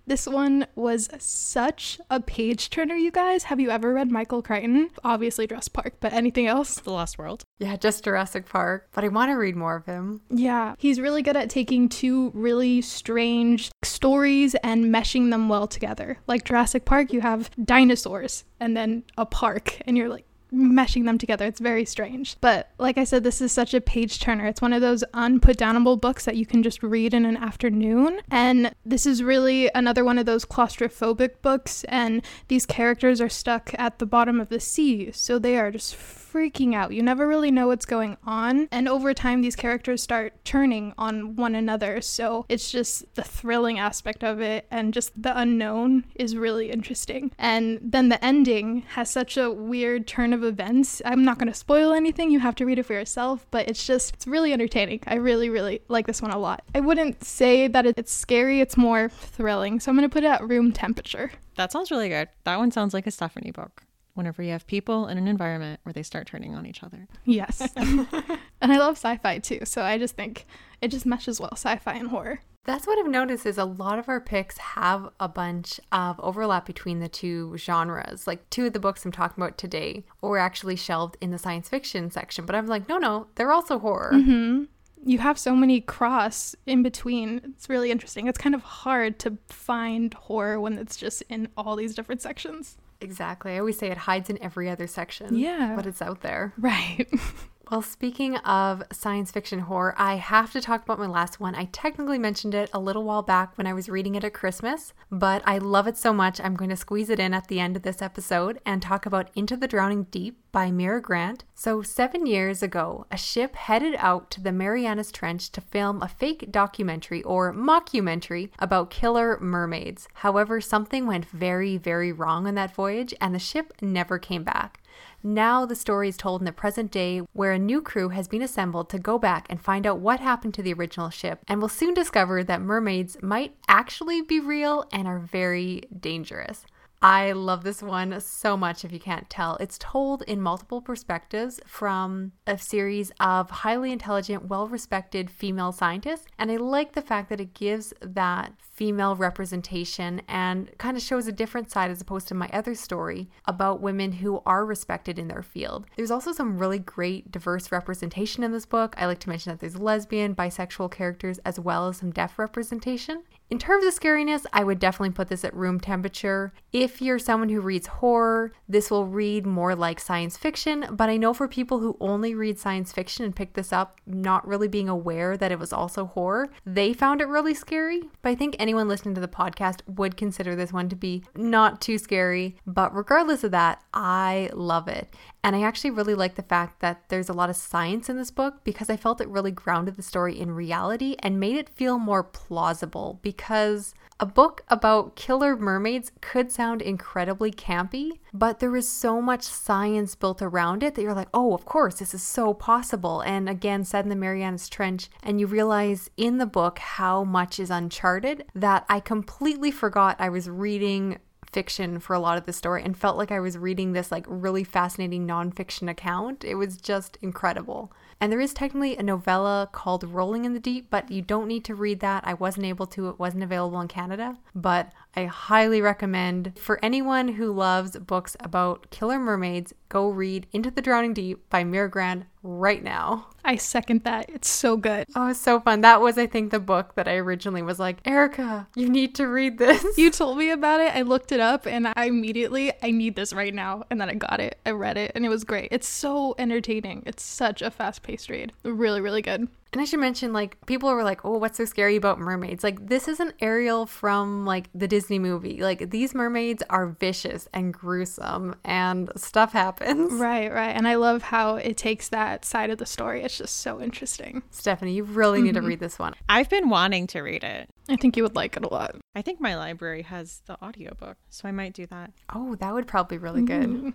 This one was such a page turner, you guys. Have you ever read Michael Crichton? Obviously, Jurassic Park, but anything else? The Lost World. Yeah, just Jurassic Park, but I want to read more of him. Yeah, he's really good at taking two really strange stories and meshing them well together. Like Jurassic Park, you have dinosaurs and then a park, and you're like, meshing them together. It's very strange. But like I said, this is such a page turner. It's one of those unputdownable books that you can just read in an afternoon. And this is really another one of those claustrophobic books. And these characters are stuck at the bottom of the sea. So they are just freaking out. You never really know what's going on. And over time, these characters start turning on one another. So it's just the thrilling aspect of it and just the unknown is really interesting. And then the ending has such a weird turn of events. I'm not going to spoil anything. You have to read it for yourself, but it's just, it's really entertaining. I really, really like this one a lot. I wouldn't say that it's scary, it's more thrilling. So I'm going to put it at room temperature. That sounds really good. That one sounds like a Stephanie book whenever you have people in an environment where they start turning on each other. Yes. and I love sci-fi too, so I just think it just meshes well, sci-fi and horror. That's what I've noticed is a lot of our picks have a bunch of overlap between the two genres. Like two of the books I'm talking about today were actually shelved in the science fiction section, but I'm like, no, no, they're also horror. Mm-hmm. You have so many cross in between. It's really interesting. It's kind of hard to find horror when it's just in all these different sections. Exactly. I always say it hides in every other section. Yeah. But it's out there. Right. Well, speaking of science fiction horror, I have to talk about my last one. I technically mentioned it a little while back when I was reading it at Christmas, but I love it so much I'm going to squeeze it in at the end of this episode and talk about Into the Drowning Deep by Mira Grant. So, seven years ago, a ship headed out to the Marianas Trench to film a fake documentary or mockumentary about killer mermaids. However, something went very, very wrong on that voyage and the ship never came back. Now the story is told in the present day where a new crew has been assembled to go back and find out what happened to the original ship and will soon discover that mermaids might actually be real and are very dangerous. I love this one so much, if you can't tell. It's told in multiple perspectives from a series of highly intelligent, well respected female scientists. And I like the fact that it gives that female representation and kind of shows a different side as opposed to my other story about women who are respected in their field. There's also some really great diverse representation in this book. I like to mention that there's lesbian, bisexual characters, as well as some deaf representation. In terms of scariness, I would definitely put this at room temperature. If you're someone who reads horror, this will read more like science fiction, but I know for people who only read science fiction and pick this up not really being aware that it was also horror, they found it really scary. But I think anyone listening to the podcast would consider this one to be not too scary. But regardless of that, I love it. And I actually really like the fact that there's a lot of science in this book because I felt it really grounded the story in reality and made it feel more plausible because a book about killer mermaids could sound incredibly campy, but there is so much science built around it that you're like, oh, of course, this is so possible. And again, set in the Marianas Trench, and you realize in the book how much is uncharted that I completely forgot I was reading fiction for a lot of the story and felt like I was reading this like really fascinating nonfiction account. It was just incredible. And there is technically a novella called Rolling in the Deep, but you don't need to read that. I wasn't able to, it wasn't available in Canada. But I highly recommend for anyone who loves books about killer mermaids, go read Into the Drowning Deep by Mira Grant right now. I second that. It's so good. Oh, it's so fun. That was, I think, the book that I originally was like, Erica, you need to read this. You told me about it. I looked it up and I immediately, I need this right now. And then I got it. I read it and it was great. It's so entertaining. It's such a fast paced read. Really, really good. And I should mention, like, people were like, oh, what's so scary about mermaids? Like, this is an Ariel from, like, the Disney movie. Like, these mermaids are vicious and gruesome, and stuff happens. Right, right. And I love how it takes that side of the story. It's just so interesting. Stephanie, you really need to read this one. I've been wanting to read it. I think you would like it a lot. I think my library has the audiobook, so I might do that. Oh, that would probably be really good. Mm.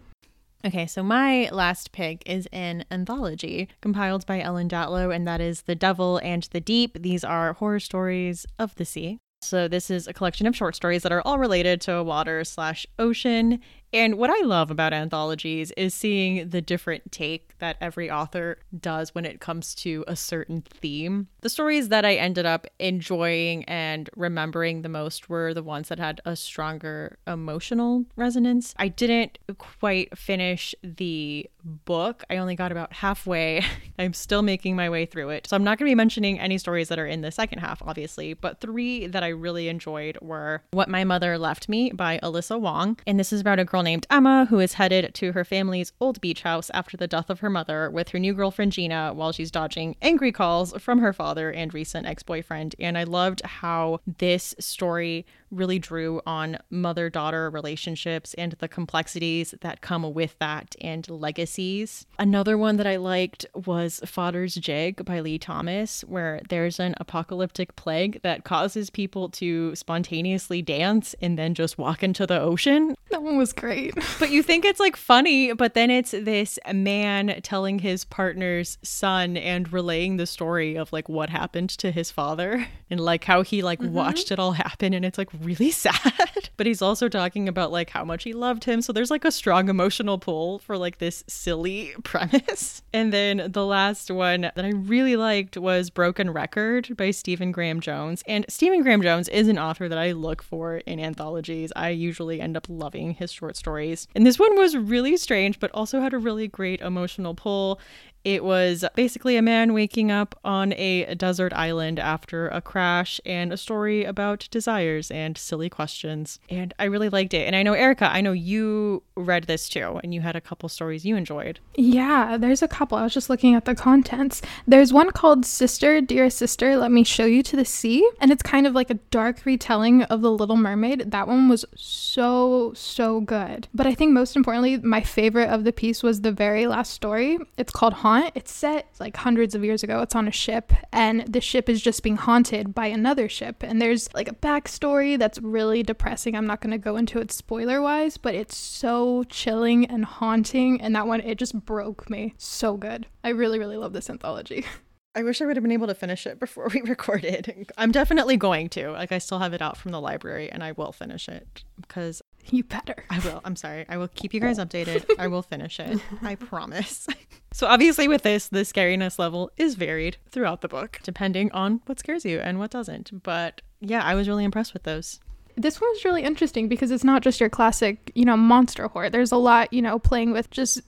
Okay, so my last pick is an anthology compiled by Ellen Datlow, and that is The Devil and the Deep. These are horror stories of the sea. So this is a collection of short stories that are all related to water slash ocean. And what I love about anthologies is seeing the different take that every author does when it comes to a certain theme. The stories that I ended up enjoying and remembering the most were the ones that had a stronger emotional resonance. I didn't quite finish the book. I only got about halfway. I'm still making my way through it. So I'm not going to be mentioning any stories that are in the second half, obviously, but three that I really enjoyed were What My Mother Left Me by Alyssa Wong. And this is about a girl named Emma who is headed to her family's old beach house after the death of her mother with her new girlfriend Gina while she's dodging angry calls from her father and recent ex boyfriend. And I loved how this story really drew on mother daughter relationships and the complexities that come with that and legacies. Another one that I liked was Fodder's Jig by Lee Thomas, where there's an apocalyptic plague that causes people to spontaneously dance and then just walk into the ocean. That one was great. But you think it's like funny, but then it's this man telling his partner's son and relaying the story of like what happened to his father and like how he like mm-hmm. watched it all happen and it's like really sad. but he's also talking about like how much he loved him. So there's like a strong emotional pull for like this silly premise. And then the last one that I really liked was Broken Record by Stephen Graham Jones. And Stephen Graham Jones is an author that I look for in anthologies. I usually end up loving his short stories. And this one was really strange, but also had a really great emotional pull. It was basically a man waking up on a desert island after a crash and a story about desires and silly questions. And I really liked it. And I know, Erica, I know you read this too, and you had a couple stories you enjoyed. Yeah, there's a couple. I was just looking at the contents. There's one called Sister, Dear Sister, Let Me Show You to the Sea. And it's kind of like a dark retelling of The Little Mermaid. That one was so, so good. But I think most importantly, my favorite of the piece was the very last story. It's called Haunt. It's set like hundreds of years ago. It's on a ship, and the ship is just being haunted by another ship. And there's like a backstory that's really depressing. I'm not going to go into it spoiler wise, but it's so chilling and haunting. And that one, it just broke me. So good. I really, really love this anthology. I wish I would have been able to finish it before we recorded. I'm definitely going to. Like, I still have it out from the library and I will finish it because You better. I will. I'm sorry. I will keep you guys updated. I will finish it. I promise. so, obviously, with this, the scariness level is varied throughout the book, depending on what scares you and what doesn't. But yeah, I was really impressed with those. This one was really interesting because it's not just your classic, you know, monster horror. There's a lot, you know, playing with just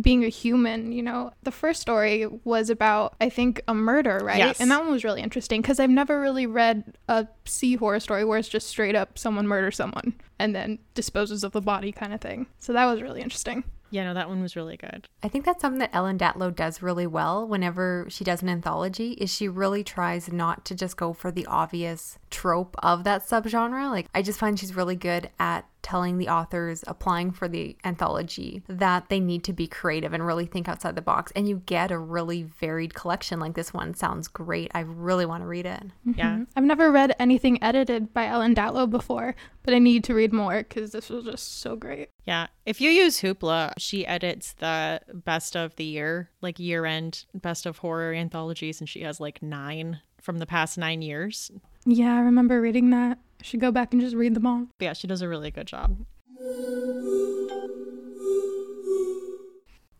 being a human, you know. The first story was about, I think, a murder, right? Yes. And that one was really interesting because I've never really read a sea horror story where it's just straight up someone murders someone and then disposes of the body kind of thing. So that was really interesting. Yeah, no, that one was really good. I think that's something that Ellen Datlow does really well whenever she does an anthology is she really tries not to just go for the obvious trope of that subgenre. Like I just find she's really good at telling the authors applying for the anthology that they need to be creative and really think outside the box and you get a really varied collection like this one sounds great i really want to read it Yeah. Mm-hmm. I've never read anything edited by Ellen Datlow before, but I need to read more because this was just so great. Yeah. If you use Hoopla, she edits the best of the year, like year end best of horror anthologies, and she has like nine from the past nine years. Yeah, I remember reading that. I should go back and just read them all. But yeah, she does a really good job.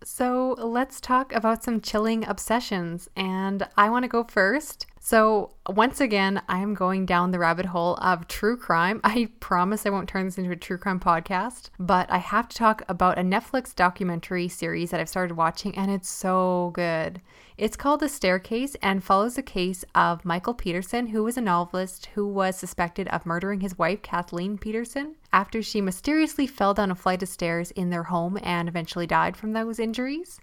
So let's talk about some chilling obsessions. And I want to go first. So, once again, I am going down the rabbit hole of true crime. I promise I won't turn this into a true crime podcast, but I have to talk about a Netflix documentary series that I've started watching, and it's so good. It's called The Staircase and follows the case of Michael Peterson, who was a novelist who was suspected of murdering his wife, Kathleen Peterson, after she mysteriously fell down a flight of stairs in their home and eventually died from those injuries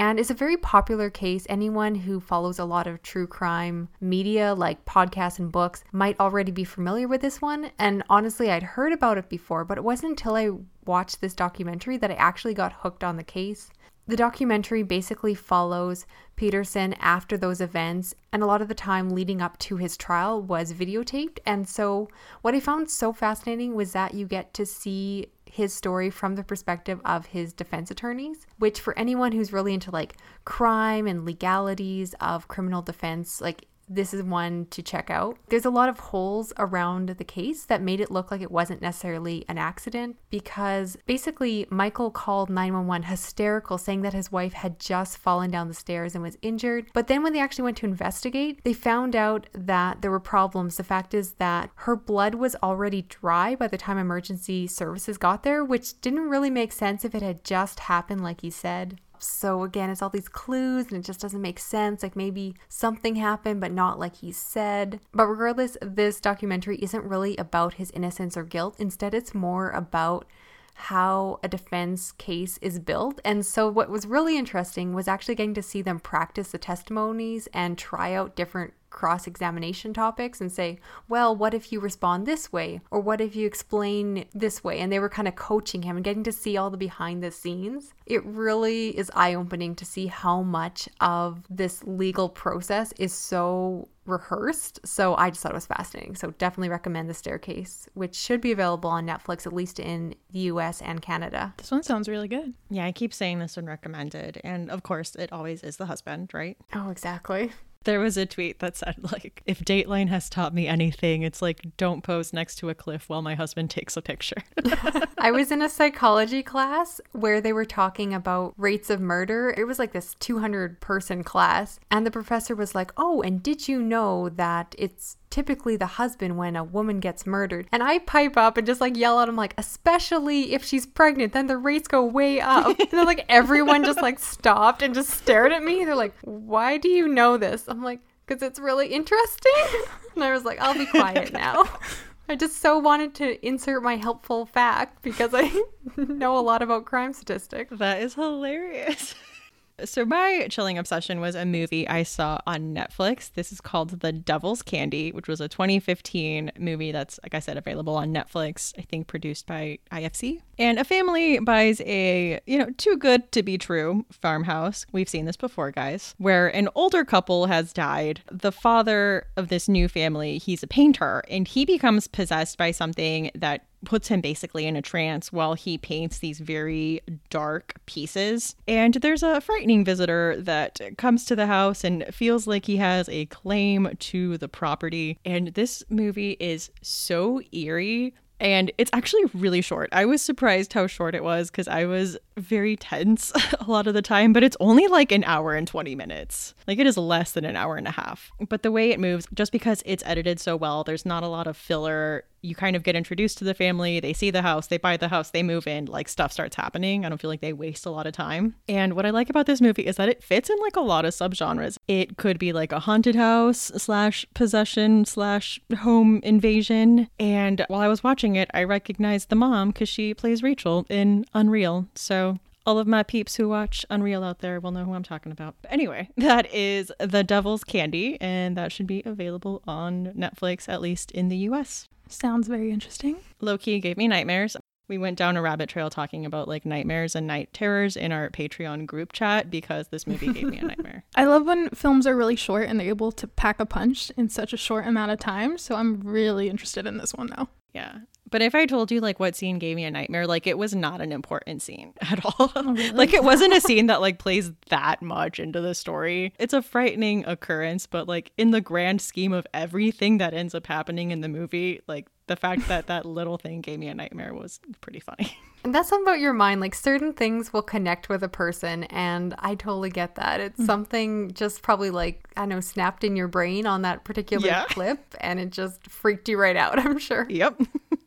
and is a very popular case. Anyone who follows a lot of true crime media, like podcasts and books, might already be familiar with this one. And honestly, I'd heard about it before, but it wasn't until I watched this documentary that I actually got hooked on the case. The documentary basically follows Peterson after those events, and a lot of the time leading up to his trial was videotaped. And so, what I found so fascinating was that you get to see his story from the perspective of his defense attorneys, which for anyone who's really into like crime and legalities of criminal defense, like this is one to check out. There's a lot of holes around the case that made it look like it wasn't necessarily an accident because basically Michael called 911 hysterical, saying that his wife had just fallen down the stairs and was injured. But then when they actually went to investigate, they found out that there were problems. The fact is that her blood was already dry by the time emergency services got there, which didn't really make sense if it had just happened like he said. So again, it's all these clues and it just doesn't make sense. Like maybe something happened, but not like he said. But regardless, this documentary isn't really about his innocence or guilt. Instead, it's more about how a defense case is built. And so, what was really interesting was actually getting to see them practice the testimonies and try out different cross examination topics and say, well, what if you respond this way? Or what if you explain this way? And they were kind of coaching him and getting to see all the behind the scenes. It really is eye opening to see how much of this legal process is so rehearsed. So I just thought it was fascinating. So definitely recommend The Staircase, which should be available on Netflix, at least in the US and Canada. This one sounds really good. Yeah, I keep saying this one recommended. And of course, it always is the husband, right? Oh, exactly. There was a tweet that said, like, if Dateline has taught me anything, it's like, don't pose next to a cliff while my husband takes a picture. I was in a psychology class where they were talking about rates of murder. It was like this 200 person class. And the professor was like, Oh, and did you know that it's typically the husband when a woman gets murdered. And I pipe up and just like yell at him, like, especially if she's pregnant, then the rates go way up. and then like everyone just like stopped and just stared at me. They're like, why do you know this? I'm like, because it's really interesting. and I was like, I'll be quiet now. I just so wanted to insert my helpful fact because I know a lot about crime statistics. that is hilarious. So, my chilling obsession was a movie I saw on Netflix. This is called The Devil's Candy, which was a 2015 movie that's, like I said, available on Netflix, I think produced by IFC. And a family buys a, you know, too good to be true farmhouse. We've seen this before, guys, where an older couple has died. The father of this new family, he's a painter, and he becomes possessed by something that puts him basically in a trance while he paints these very dark pieces. And there's a frightening visitor that comes to the house and feels like he has a claim to the property. And this movie is so eerie. And it's actually really short. I was surprised how short it was because I was very tense a lot of the time, but it's only like an hour and 20 minutes. Like it is less than an hour and a half. But the way it moves, just because it's edited so well, there's not a lot of filler. You kind of get introduced to the family, they see the house, they buy the house, they move in, like stuff starts happening. I don't feel like they waste a lot of time. And what I like about this movie is that it fits in like a lot of subgenres. It could be like a haunted house slash possession slash home invasion. And while I was watching it, I recognized the mom because she plays Rachel in Unreal. So All of my peeps who watch Unreal out there will know who I'm talking about. But anyway, that is The Devil's Candy, and that should be available on Netflix, at least in the US. Sounds very interesting. Low key gave me nightmares. We went down a rabbit trail talking about like nightmares and night terrors in our Patreon group chat because this movie gave me a nightmare. I love when films are really short and they're able to pack a punch in such a short amount of time. So I'm really interested in this one now. Yeah. But if I told you like what scene gave me a nightmare, like it was not an important scene at all. Oh, really? like it wasn't a scene that like plays that much into the story. It's a frightening occurrence, but like in the grand scheme of everything that ends up happening in the movie, like the fact that that little thing gave me a nightmare was pretty funny. And that's something about your mind. Like certain things will connect with a person, and I totally get that. It's hmm. something just probably like, I know, snapped in your brain on that particular Yeah. clip, and it just freaked you right out, I'm sure. yep.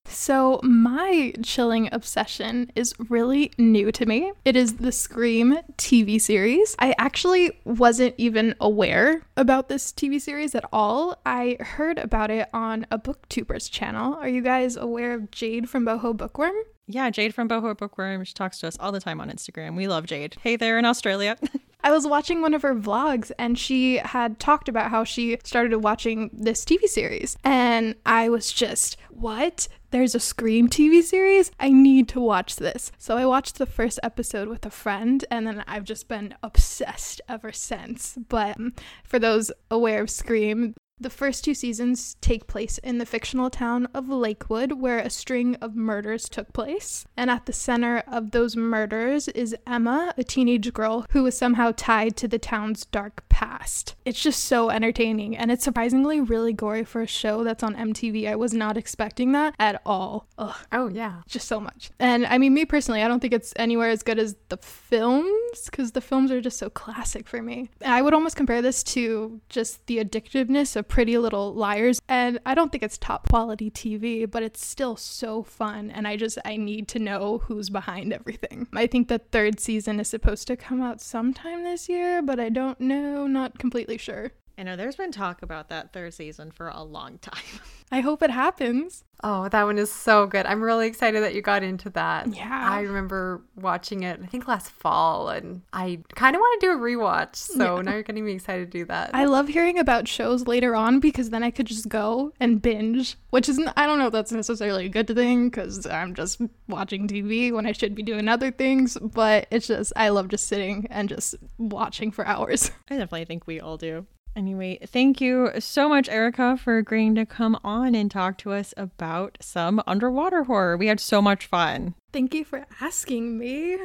So, my chilling obsession is really new to me. It is the Scream TV series. I actually wasn't even aware about this TV series at all. I heard about it on a BookTubers channel. Are you guys aware of Jade from Boho Bookworm? Yeah, Jade from Boho Bookworm. She talks to us all the time on Instagram. We love Jade. Hey there in Australia. I was watching one of her vlogs and she had talked about how she started watching this TV series. And I was just, what? There's a Scream TV series? I need to watch this. So I watched the first episode with a friend and then I've just been obsessed ever since. But um, for those aware of Scream, the first two seasons take place in the fictional town of Lakewood, where a string of murders took place. And at the center of those murders is Emma, a teenage girl who is somehow tied to the town's dark past. It's just so entertaining, and it's surprisingly really gory for a show that's on MTV. I was not expecting that at all. Ugh, Oh, yeah. just so much. And I mean, me personally, I don't think it's anywhere as good as the films because the films are just so classic for me. I would almost compare this to just the addictiveness of Pretty Little Liars. And I don't think it's top quality TV, but it's still so fun. And I just, I need to know who's behind everything. I think the third season is supposed to come out sometime this year, but I don't know, not completely sure. I know there's been talk about that third season for a long time. I hope it happens. Oh, that one is so good. I'm really excited that you got into that. Yeah. I remember watching it, I think last fall, and I kind of want to do a rewatch. So Yeah. now you're getting me excited to do that. I love hearing about shows later on because then I could just go and binge, which isn't, I don't know if that's necessarily a good thing because I'm just watching TV when I should be doing other things, but it's just, I love just sitting and just watching for hours. I definitely think we all do. Anyway, thank you so much, Erica, for agreeing to come on and talk to us about some underwater horror. We had so much fun. Thank you for asking me.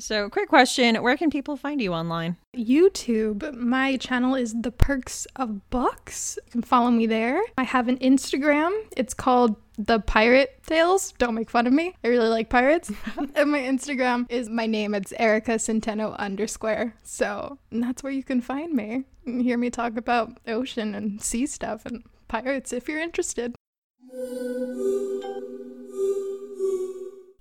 So, quick question Where can people find you online? YouTube. My channel is The Perks of Books. You can follow me there. I have an Instagram. It's called The Pirate Tales. Don't make fun of me. I really like pirates. and my Instagram is my name. It's Erica Centeno underscore. So that's where you can find me and hear me talk about ocean and sea stuff and pirates if you're interested.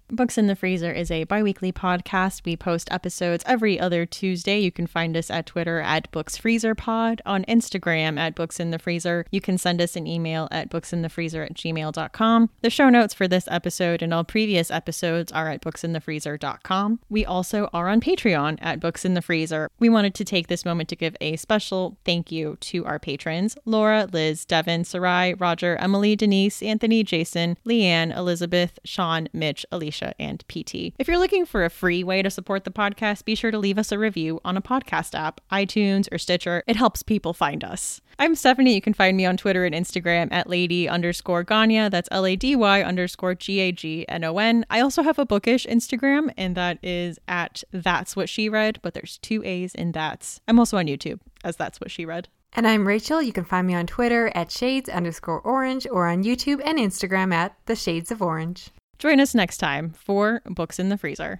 Books in the Freezer is a bi weekly podcast. We post episodes every other Tuesday. You can find us at Twitter at BooksFreezerPod, on Instagram at Books in the Freezer. You can send us an email at booksinthefreezer at gmail.com. The show notes for this episode and all previous episodes are at booksinthefreezer.com. We also are on Patreon at Books in the Freezer. We wanted to take this moment to give a special thank you to our patrons Laura, Liz, Devin, Sarai, Roger, Emily, Denise, Anthony, Jason, Leanne, Elizabeth, Sean, Mitch, Alicia, and PT. If you're looking for a free way to support the podcast, be sure to leave us a review on a podcast app, iTunes or Stitcher. It helps people find us. I'm Stephanie. You can find me on Twitter and Instagram at lady underscore Gagnon. That's L A D Y underscore G A G N O N. I also have a bookish Instagram, and that is at That's What She Read, but there's two A's in that's. I'm also on YouTube as That's What She Read. And I'm Rachel. You can find me on Twitter at shades underscore orange or on YouTube and Instagram at the shades of orange. Join us next time for Books in the Freezer.